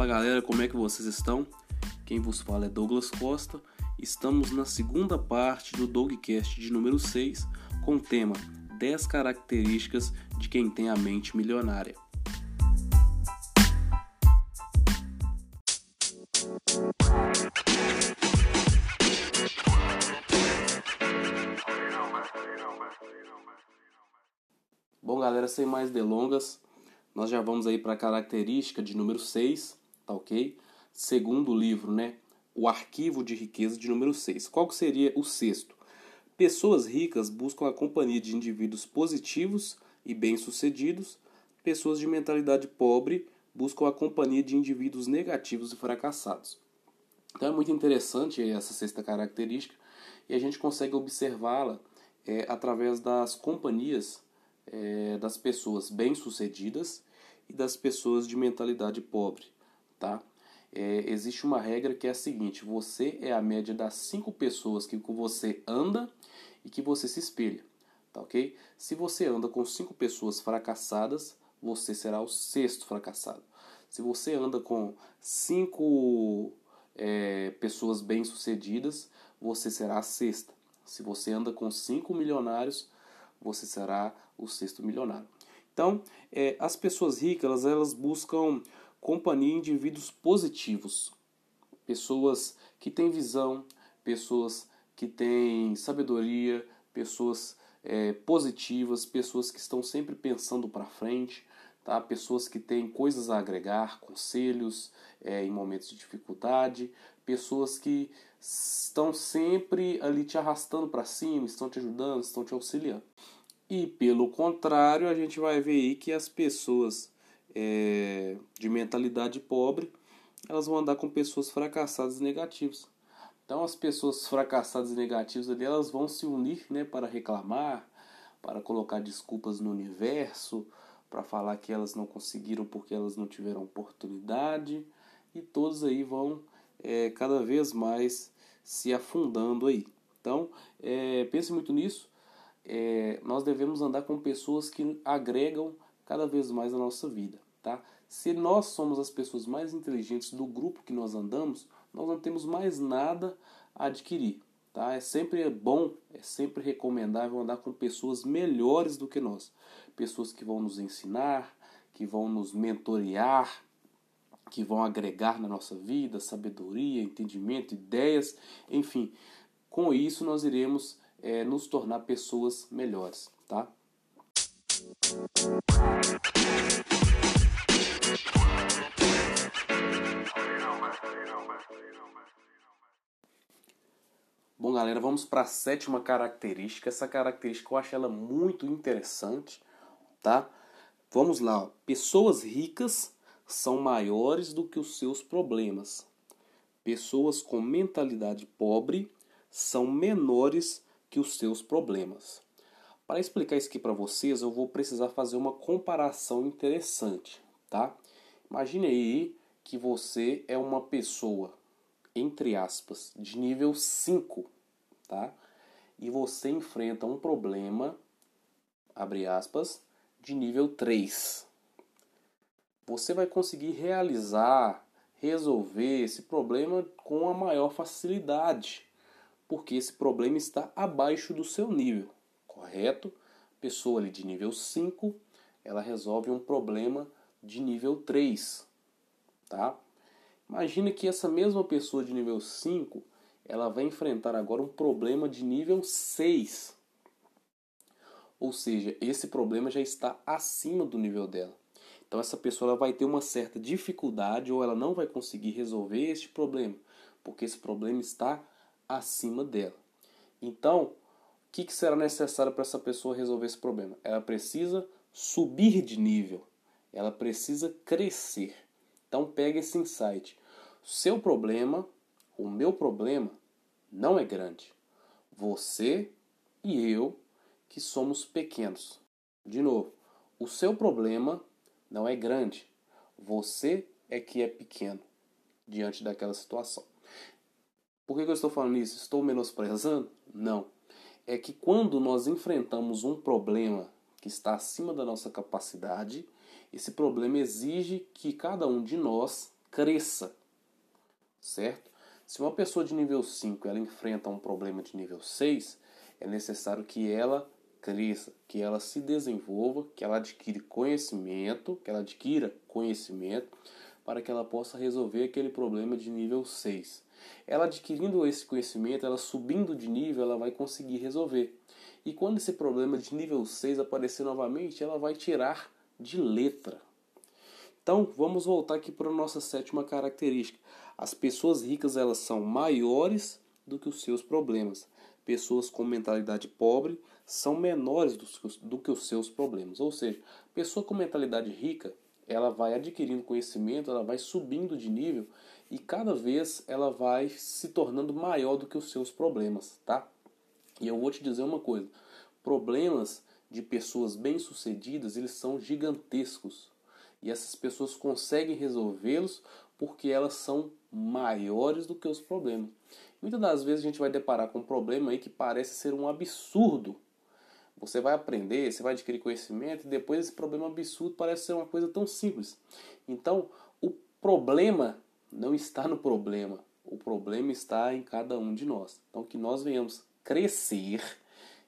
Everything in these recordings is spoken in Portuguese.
Fala galera, como é que vocês estão? Quem vos fala é Douglas Costa. Estamos na segunda parte do Dogcast de número 6 com o tema 10 características de quem tem a mente milionária. Bom, galera, sem mais delongas, nós já vamos aí para a característica de número 6, tá ok? Segundo livro, né? O arquivo de riqueza de número 6. Qual que seria o sexto? Pessoas ricas buscam a companhia de indivíduos positivos e bem-sucedidos. Pessoas de mentalidade pobre buscam a companhia de indivíduos negativos e fracassados. Então é muito interessante essa sexta característica e a gente consegue observá-la é, através das companhias é, das pessoas bem-sucedidas e das pessoas de mentalidade pobre, tá? É, existe uma regra que é a seguinte: você é a média das cinco pessoas que com você anda e que você se espelha, tá ok? Se você anda com cinco pessoas fracassadas, você será o sexto fracassado. Se você anda com cinco é, pessoas bem-sucedidas, você será a sexta. Se você anda com cinco milionários, você será o sexto milionário. Então, é, as pessoas ricas elas, elas buscam companhia indivíduos positivos, pessoas que têm visão, pessoas que têm sabedoria, pessoas é, positivas, pessoas que estão sempre pensando para frente, tá? pessoas que têm coisas a agregar, conselhos é, em momentos de dificuldade, pessoas que estão sempre ali te arrastando para cima, estão te ajudando, estão te auxiliando. E pelo contrário, a gente vai ver aí que as pessoas é, de mentalidade pobre, elas vão andar com pessoas fracassadas e negativas. Então as pessoas fracassadas e negativas ali, elas vão se unir né, para reclamar, para colocar desculpas no universo, para falar que elas não conseguiram porque elas não tiveram oportunidade, e todos aí vão é, cada vez mais se afundando aí. Então, é, pense muito nisso é, nós devemos andar com pessoas que agregam cada vez mais a nossa vida, tá? Se nós somos as pessoas mais inteligentes do grupo que nós andamos, nós não temos mais nada a adquirir, tá? É sempre bom, é sempre recomendável andar com pessoas melhores do que nós, pessoas que vão nos ensinar, que vão nos mentorear, que vão agregar na nossa vida sabedoria, entendimento, ideias, enfim. Com isso nós iremos é, nos tornar pessoas melhores, tá? Bom, galera, vamos para a sétima característica. Essa característica eu acho ela muito interessante, tá? Vamos lá. Pessoas ricas são maiores do que os seus problemas. Pessoas com mentalidade pobre são menores que os seus problemas. Para explicar isso aqui para vocês, eu vou precisar fazer uma comparação interessante, tá? Imagine aí que você é uma pessoa, entre aspas, de nível 5, tá? E você enfrenta um problema, abre aspas, de nível 3. Você vai conseguir realizar, resolver esse problema com a maior facilidade porque esse problema está abaixo do seu nível, correto? Pessoa ali de nível 5, ela resolve um problema de nível 3, tá? Imagina que essa mesma pessoa de nível 5, ela vai enfrentar agora um problema de nível 6. Ou seja, esse problema já está acima do nível dela. Então essa pessoa vai ter uma certa dificuldade ou ela não vai conseguir resolver este problema, porque esse problema está acima dela. Então, o que, que será necessário para essa pessoa resolver esse problema? Ela precisa subir de nível, ela precisa crescer. Então, pega esse insight. Seu problema, o meu problema, não é grande. Você e eu que somos pequenos. De novo, o seu problema não é grande. Você é que é pequeno diante daquela situação. Por que, eu estou falando isso? Estou menosprezando? Não. É que quando nós enfrentamos um problema que está acima da nossa capacidade, esse problema exige que cada um de nós cresça, certo? Se uma pessoa de nível 5 ela enfrenta um problema de nível 6, é necessário que ela cresça, que ela se desenvolva, que ela adquire conhecimento, que ela adquira conhecimento para que ela possa resolver aquele problema de nível 6. Ela adquirindo esse conhecimento, ela subindo de nível, ela vai conseguir resolver. E quando esse problema de nível 6 aparecer novamente, ela vai tirar de letra. Então, vamos voltar aqui para a nossa sétima característica. As pessoas ricas, elas são maiores do que os seus problemas. Pessoas com mentalidade pobre são menores do, do que os seus problemas. Ou seja, pessoa com mentalidade rica, ela vai adquirindo conhecimento, ela vai subindo de nível e cada vez ela vai se tornando maior do que os seus problemas, tá? E eu vou te dizer uma coisa: problemas de pessoas bem-sucedidas, eles são gigantescos. E essas pessoas conseguem resolvê-los porque elas são maiores do que os problemas. Muitas das vezes a gente vai deparar com um problema aí que parece ser um absurdo. Você vai aprender, você vai adquirir conhecimento e depois esse problema absurdo parece ser uma coisa tão simples. Então, o problema não está no problema. O problema está em cada um de nós. Então, que nós venhamos crescer,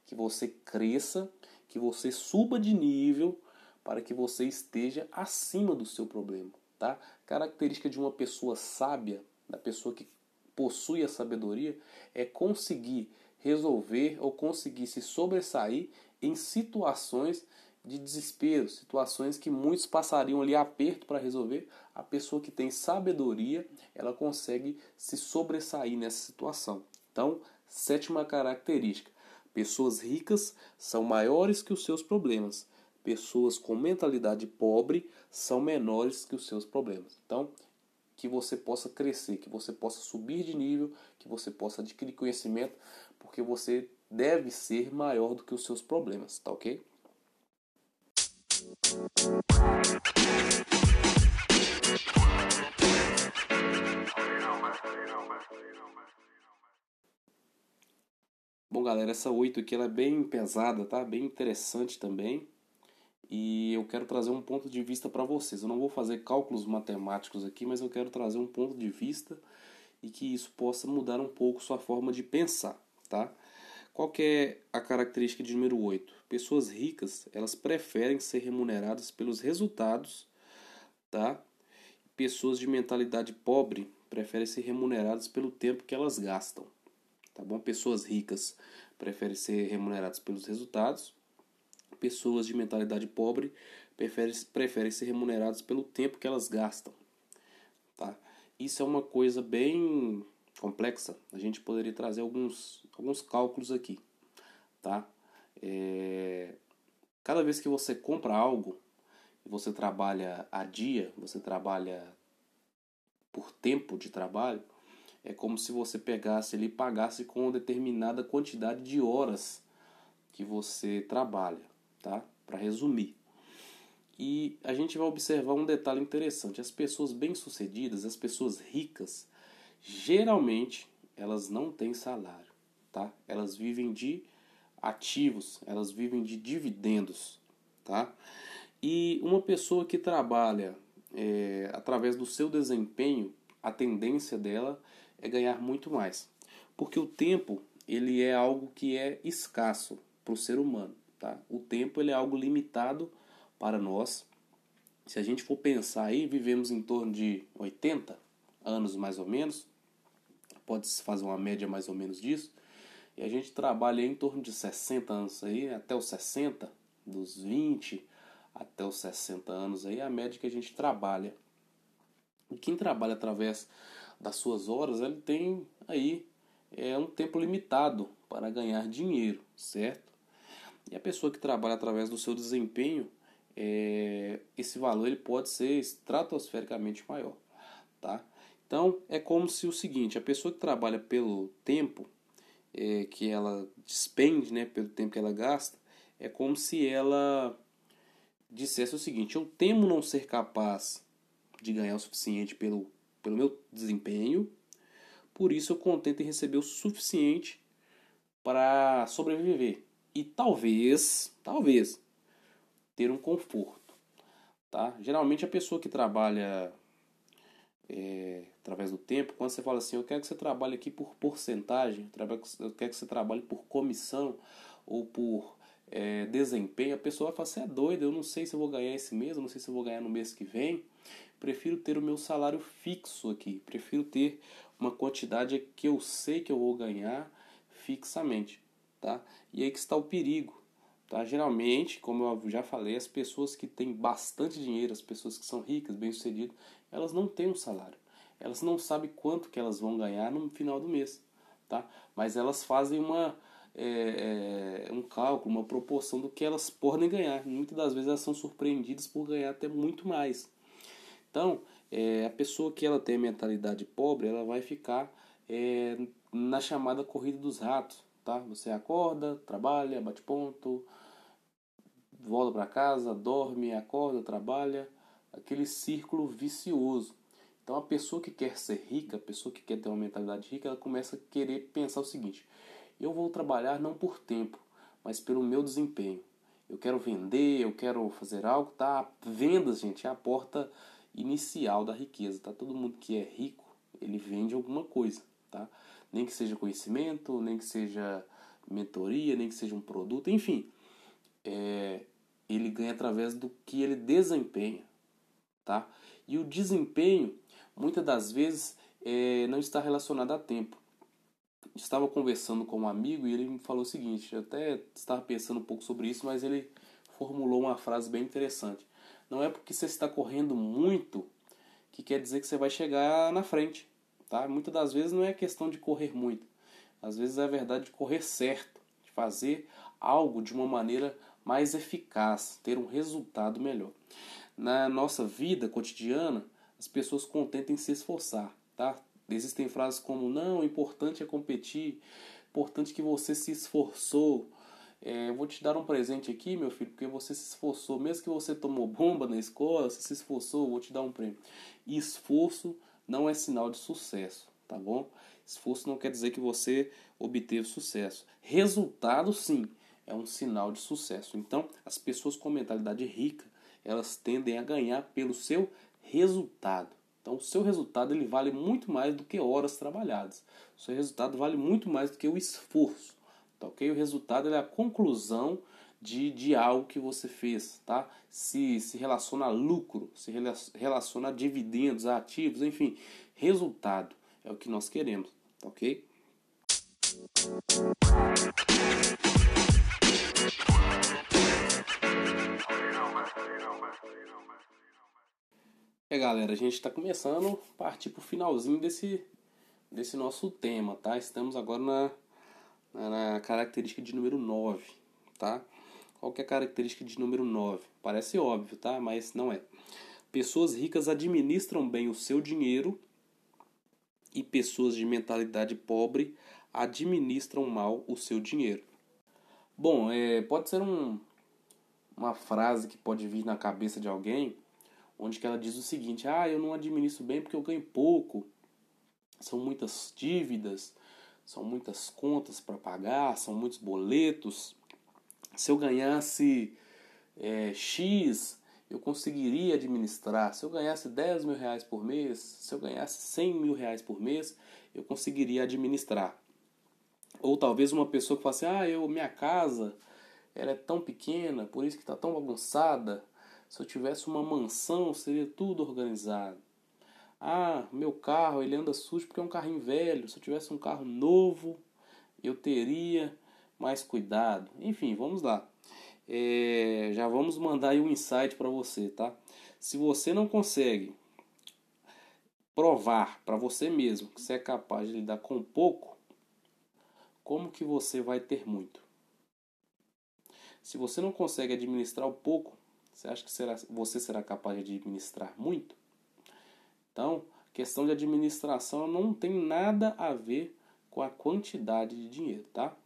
que você cresça, que você suba de nível para que você esteja acima do seu problema, tá? Característica de uma pessoa sábia, da pessoa que possui a sabedoria, é conseguir resolver ou conseguir se sobressair em situações de desespero, situações que muitos passariam ali aperto para resolver. A pessoa que tem sabedoria, ela consegue se sobressair nessa situação. Então, sétima característica: pessoas ricas são maiores que os seus problemas. Pessoas com mentalidade pobre são menores que os seus problemas. Então, que você possa crescer, que você possa subir de nível, que você possa adquirir conhecimento, porque você deve ser maior do que os seus problemas, tá ok? Bom, galera, essa 8 aqui ela é bem pesada, tá? Bem interessante também. E eu quero trazer um ponto de vista para vocês. Eu não vou fazer cálculos matemáticos aqui, mas eu quero trazer um ponto de vista e que isso possa mudar um pouco sua forma de pensar, tá? Qual que é a característica de número 8? Pessoas ricas, elas preferem ser remuneradas pelos resultados, tá? Pessoas de mentalidade pobre preferem ser remuneradas pelo tempo que elas gastam, tá bom? Pessoas ricas preferem ser remuneradas pelos resultados. Pessoas de mentalidade pobre preferem, preferem ser remuneradas pelo tempo que elas gastam, tá? Isso é uma coisa bem complexa, a gente poderia trazer alguns, alguns cálculos aqui, tá? É, cada vez que você compra algo, você trabalha a dia, você trabalha por tempo de trabalho, é como se você pegasse ali e pagasse com determinada quantidade de horas que você trabalha, tá? Para resumir. E a gente vai observar um detalhe interessante: as pessoas bem-sucedidas, as pessoas ricas, geralmente elas não têm salário, tá? Elas vivem de ativos, elas vivem de dividendos, tá? E uma pessoa que trabalha é, através do seu desempenho, a tendência dela é ganhar muito mais, porque o tempo ele é algo que é escasso para o ser humano, tá? O tempo ele é algo limitado para nós. Se a gente for pensar aí, vivemos em torno de 80 anos mais ou menos, pode-se fazer uma média mais ou menos disso. E a gente trabalha em torno de 60 anos aí, até os 60, dos 20 até os 60 anos aí, é a média que a gente trabalha. E quem trabalha através das suas horas, ele tem aí é um tempo limitado para ganhar dinheiro, certo? E a pessoa que trabalha através do seu desempenho, é, esse valor ele pode ser estratosfericamente maior, tá? Então é como se o seguinte: a pessoa que trabalha pelo tempo é, que ela despende, né, pelo tempo que ela gasta, é como se ela dissesse o seguinte: eu temo não ser capaz de ganhar o suficiente pelo, pelo meu desempenho, por isso eu contento em receber o suficiente para sobreviver e talvez, talvez ter um conforto, tá? Geralmente a pessoa que trabalha é, através do tempo, quando você fala assim, eu quero que você trabalhe aqui por porcentagem, eu quero que você trabalhe por comissão ou por é, desempenho, a pessoa falar, você é doido, eu não sei se eu vou ganhar esse mês, eu não sei se eu vou ganhar no mês que vem, prefiro ter o meu salário fixo aqui, prefiro ter uma quantidade que eu sei que eu vou ganhar fixamente, tá? E aí que está o perigo, tá? Geralmente, como eu já falei, as pessoas que têm bastante dinheiro, as pessoas que são ricas, bem-sucedidas, elas não têm um salário. Elas não sabem quanto que elas vão ganhar no final do mês, tá? Mas elas fazem uma é, é, um cálculo, uma proporção do que elas podem ganhar. Muitas das vezes elas são surpreendidas por ganhar até muito mais. Então, é, a pessoa que ela tem a mentalidade pobre, ela vai ficar é, na chamada corrida dos ratos, tá? Você acorda, trabalha, bate ponto, volta para casa, dorme, acorda, trabalha, aquele círculo vicioso. Então a pessoa que quer ser rica, a pessoa que quer ter uma mentalidade rica, ela começa a querer pensar o seguinte: eu vou trabalhar não por tempo, mas pelo meu desempenho. Eu quero vender, eu quero fazer algo, tá? Vendas, gente, é a porta inicial da riqueza, tá? Todo mundo que é rico, ele vende alguma coisa, tá? Nem que seja conhecimento, nem que seja mentoria, nem que seja um produto, enfim. É, ele ganha através do que ele desempenha, tá? E o desempenho, muitas das vezes, é, não está relacionado a tempo. Estava conversando com um amigo e ele me falou o seguinte, eu até estava pensando um pouco sobre isso, mas ele formulou uma frase bem interessante. Não é porque você está correndo muito que quer dizer que você vai chegar na frente, tá? Muitas das vezes não é questão de correr muito. Às vezes é a verdade de correr certo, de fazer algo de uma maneira mais eficaz, ter um resultado melhor. Na nossa vida cotidiana, as pessoas contentem se esforçar, tá? Existem frases como não, o importante é competir, importante que você se esforçou. É, eu vou te dar um presente aqui, meu filho, porque você se esforçou. Mesmo que você tomou bomba na escola, você se esforçou, vou te dar um prêmio. Esforço não é sinal de sucesso, tá bom? Esforço não quer dizer que você obteve sucesso. Resultado, sim é um sinal de sucesso. Então, as pessoas com mentalidade rica, elas tendem a ganhar pelo seu resultado. Então, o seu resultado ele vale muito mais do que horas trabalhadas. O seu resultado vale muito mais do que o esforço. Tá ok? O resultado é a conclusão de, de algo que você fez, tá? Se, se relaciona a lucro, se relaciona a dividendos, a ativos, enfim, resultado é o que nós queremos, tá ok? É galera, a gente está começando a partir para o finalzinho desse, desse nosso tema, tá? Estamos agora na, na, na, característica de número 9, tá? Qual é a característica de número 9? Parece óbvio, tá? Mas não é. Pessoas ricas administram bem o seu dinheiro e pessoas de mentalidade pobre administram mal o seu dinheiro. Bom, é, pode ser um, uma frase que pode vir na cabeça de alguém onde que ela diz o seguinte: "Ah, eu não administro bem porque eu ganho pouco. São muitas dívidas, são muitas contas para pagar, são muitos boletos. Se eu ganhasse é, X, eu conseguiria administrar. Se eu ganhasse 10 mil reais por mês, se eu ganhasse 100 mil reais por mês, eu conseguiria administrar. Ou talvez uma pessoa que fala assim, ah, eu, minha casa ela é tão pequena, por isso que está tão bagunçada. Se eu tivesse uma mansão, seria tudo organizado. Ah, meu carro, ele anda sujo porque é um carrinho velho. Se eu tivesse um carro novo, eu teria mais cuidado. Enfim, vamos lá. É, já vamos mandar aí um insight para você, tá? Se você não consegue provar para você mesmo que você é capaz de lidar com pouco, como que você vai ter muito? Se você não consegue administrar o pouco, você acha que será, você será capaz de administrar muito? Então, questão de administração não tem nada a ver com a quantidade de dinheiro, tá?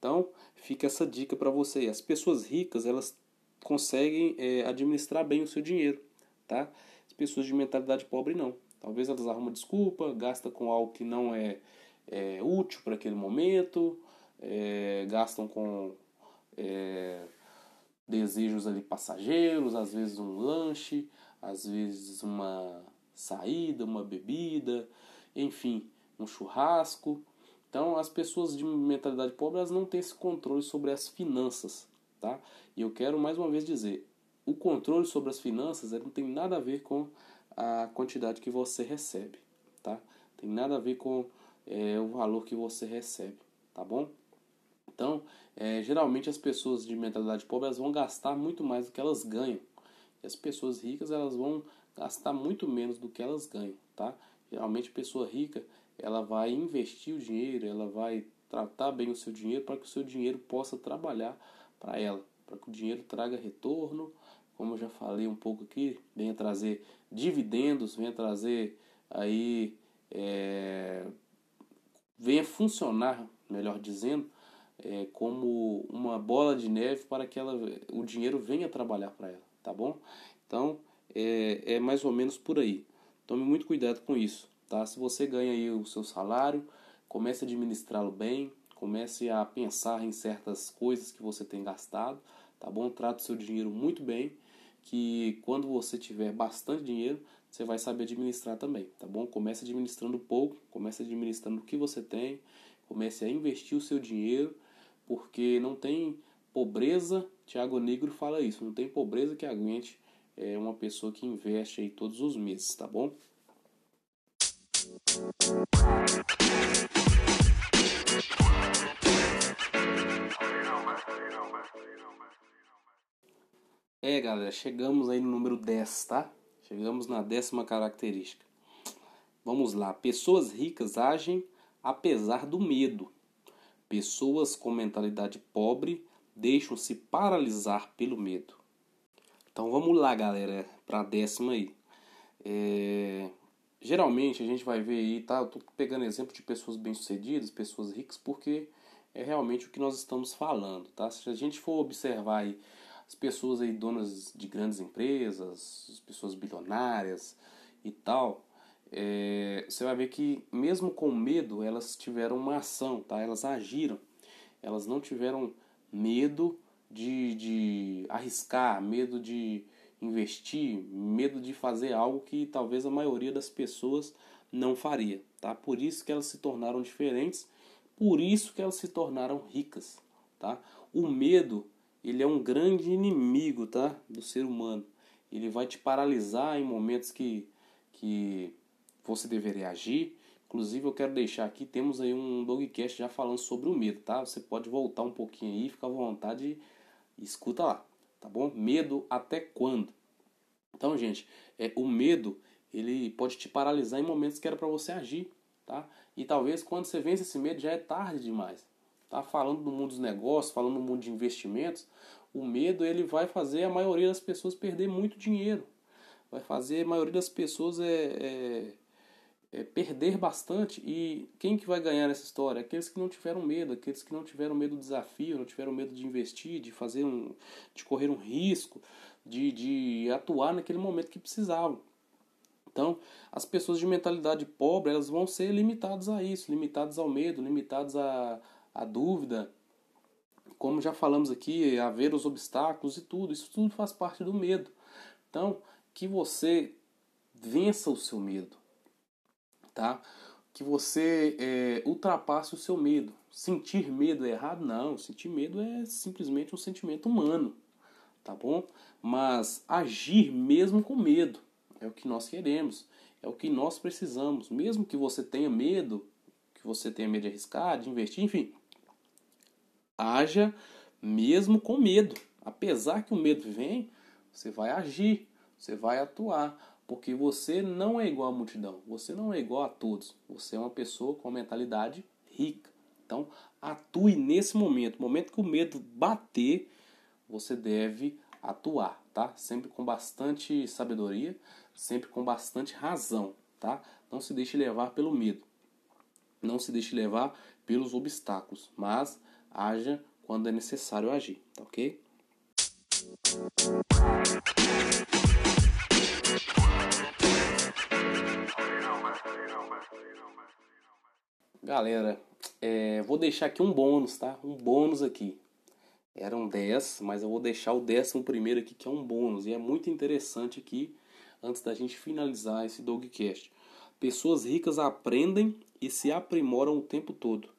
Então, fica essa dica para você. As pessoas ricas, elas conseguem é, administrar bem o seu dinheiro, tá? As pessoas de mentalidade pobre não. Talvez elas arrumam desculpa, gastam com algo que não é, é útil para aquele momento, é, gastam com é, desejos ali passageiros, às vezes um lanche, às vezes uma saída, uma bebida, enfim, um churrasco. Então, as pessoas de mentalidade pobre elas não têm esse controle sobre as finanças, tá? E eu quero mais uma vez dizer, o controle sobre as finanças não tem nada a ver com a quantidade que você recebe, tá? Tem nada a ver com é, o valor que você recebe, tá bom? Então, é, geralmente as pessoas de mentalidade pobre elas vão gastar muito mais do que elas ganham. E as pessoas ricas elas vão gastar muito menos do que elas ganham, tá? Geralmente pessoa rica ela vai investir o dinheiro, ela vai tratar bem o seu dinheiro para que o seu dinheiro possa trabalhar para ela, para que o dinheiro traga retorno, como eu já falei um pouco aqui, venha trazer dividendos, venha trazer aí é, venha funcionar, melhor dizendo, é, como uma bola de neve para que ela, o dinheiro venha trabalhar para ela, tá bom? Então é, é mais ou menos por aí. Tome muito cuidado com isso, tá? Se você ganha aí o seu salário, comece a administrá-lo bem, comece a pensar em certas coisas que você tem gastado, tá bom? Trate o seu dinheiro muito bem, que quando você tiver bastante dinheiro, você vai saber administrar também, tá bom? Comece administrando pouco, comece administrando o que você tem, comece a investir o seu dinheiro, porque não tem pobreza, Tiago Negro fala isso, não tem pobreza que aguente é, uma pessoa que investe aí todos os meses, tá bom? É, galera, chegamos aí no número 10, tá? Chegamos na décima característica. Vamos lá. Pessoas ricas agem apesar do medo. Pessoas com mentalidade pobre deixam-se paralisar pelo medo. Então vamos lá, galera, para a décima aí. É... Geralmente a gente vai ver aí, tá? Eu tô pegando exemplo de pessoas bem-sucedidas, pessoas ricas, porque é realmente o que nós estamos falando, tá? Se a gente for observar aí as pessoas aí donas de grandes empresas, as pessoas bilionárias e tal, é, você vai ver que mesmo com medo elas tiveram uma ação, tá? Elas agiram, elas não tiveram medo de, de arriscar, medo de investir, medo de fazer algo que talvez a maioria das pessoas não faria, tá? Por isso que elas se tornaram diferentes, por isso que elas se tornaram ricas, tá? O medo ele é um grande inimigo, tá? Do ser humano. Ele vai te paralisar em momentos que, que você deveria agir. Inclusive, eu quero deixar aqui, temos aí um dogcast já falando sobre o medo, tá? Você pode voltar um pouquinho aí, fica à vontade e escuta lá, tá bom? Medo até quando? Então, gente, é, o medo, ele pode te paralisar em momentos que era para você agir, tá? E talvez quando você vence esse medo já é tarde demais. Tá falando do mundo dos negócios, falando do mundo de investimentos, o medo ele vai fazer a maioria das pessoas perder muito dinheiro. Vai fazer a maioria das pessoas é, é, é perder bastante. E quem que vai ganhar nessa história? Aqueles que não tiveram medo, aqueles que não tiveram medo do desafio, não tiveram medo de investir, de fazer um, de correr um risco, de, de atuar naquele momento que precisavam. Então, as pessoas de mentalidade pobre, elas vão ser limitadas a isso, limitadas ao medo, limitadas a, a dúvida, como já falamos aqui, haver os obstáculos e tudo, isso tudo faz parte do medo. Então, que você vença o seu medo, tá? Que você é, ultrapasse o seu medo. Sentir medo é errado? Não, sentir medo é simplesmente um sentimento humano, tá bom? Mas agir mesmo com medo é o que nós queremos, é o que nós precisamos. Mesmo que você tenha medo, que você tenha medo de arriscar, de investir, enfim, haja mesmo com medo. Apesar que o medo vem, você vai agir, você vai atuar, porque você não é igual à multidão, você não é igual a todos. Você é uma pessoa com mentalidade rica. Então, atue nesse momento. No momento que o medo bater, você deve atuar, tá? Sempre com bastante sabedoria, sempre com bastante razão, tá? Não se deixe levar pelo medo. Não se deixe levar pelos obstáculos, mas haja quando é necessário agir, tá ok? Galera, é, vou deixar aqui um bônus, tá? Um bônus aqui. Eram 10, mas eu vou deixar o décimo primeiro aqui, que é um bônus. E é muito interessante aqui antes da gente finalizar esse Dogcast. Pessoas ricas aprendem e se aprimoram o tempo todo.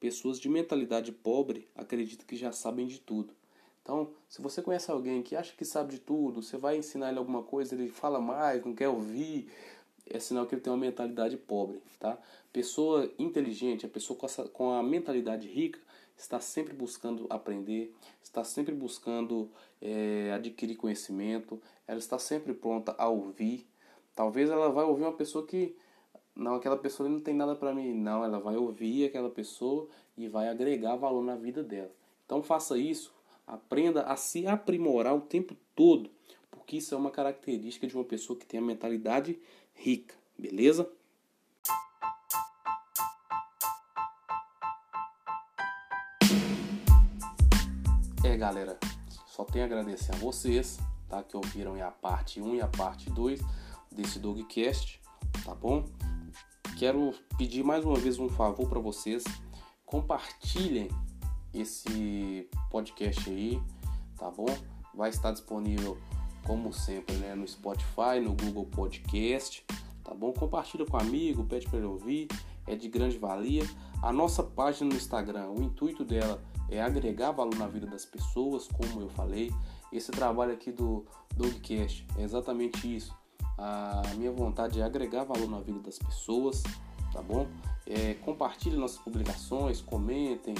Pessoas de mentalidade pobre acreditam que já sabem de tudo. Então, se você conhece alguém que acha que sabe de tudo, você vai ensinar ele alguma coisa, ele fala mais, não quer ouvir, é sinal que ele tem uma mentalidade pobre, tá? Pessoa inteligente, a pessoa com, essa, com a mentalidade rica, está sempre buscando aprender, está sempre buscando é, adquirir conhecimento, ela está sempre pronta a ouvir. Talvez ela vai ouvir uma pessoa que não, aquela pessoa não tem nada para mim, não, ela vai ouvir aquela pessoa e vai agregar valor na vida dela. Então faça isso Aprenda a se aprimorar o tempo todo, porque isso é uma característica de uma pessoa que tem a mentalidade rica, beleza? É, galera, só tenho a agradecer a vocês, tá? Que ouviram a parte 1 e a parte 2 desse Dogcast, tá bom? Quero pedir mais uma vez um favor para vocês, compartilhem esse podcast aí, tá bom? Vai estar disponível como sempre, né, no Spotify, no Google Podcast, tá bom? Compartilha com um amigo, pede para ele ouvir, é de grande valia. A nossa página no Instagram, o intuito dela é agregar valor na vida das pessoas, como eu falei. Esse trabalho aqui do Dogcast é exatamente isso. A minha vontade é agregar valor na vida das pessoas, tá bom? É, compartilhe nossas publicações, comentem,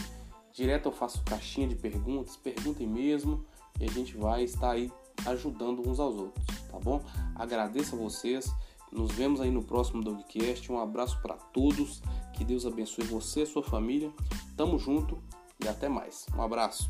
Direto eu faço caixinha de perguntas, perguntem mesmo e a gente vai estar aí ajudando uns aos outros, tá bom? Agradeço a vocês. Nos vemos aí no próximo Dogcast. Um abraço para todos. Que Deus abençoe você e sua família. Tamo junto e até mais. Um abraço.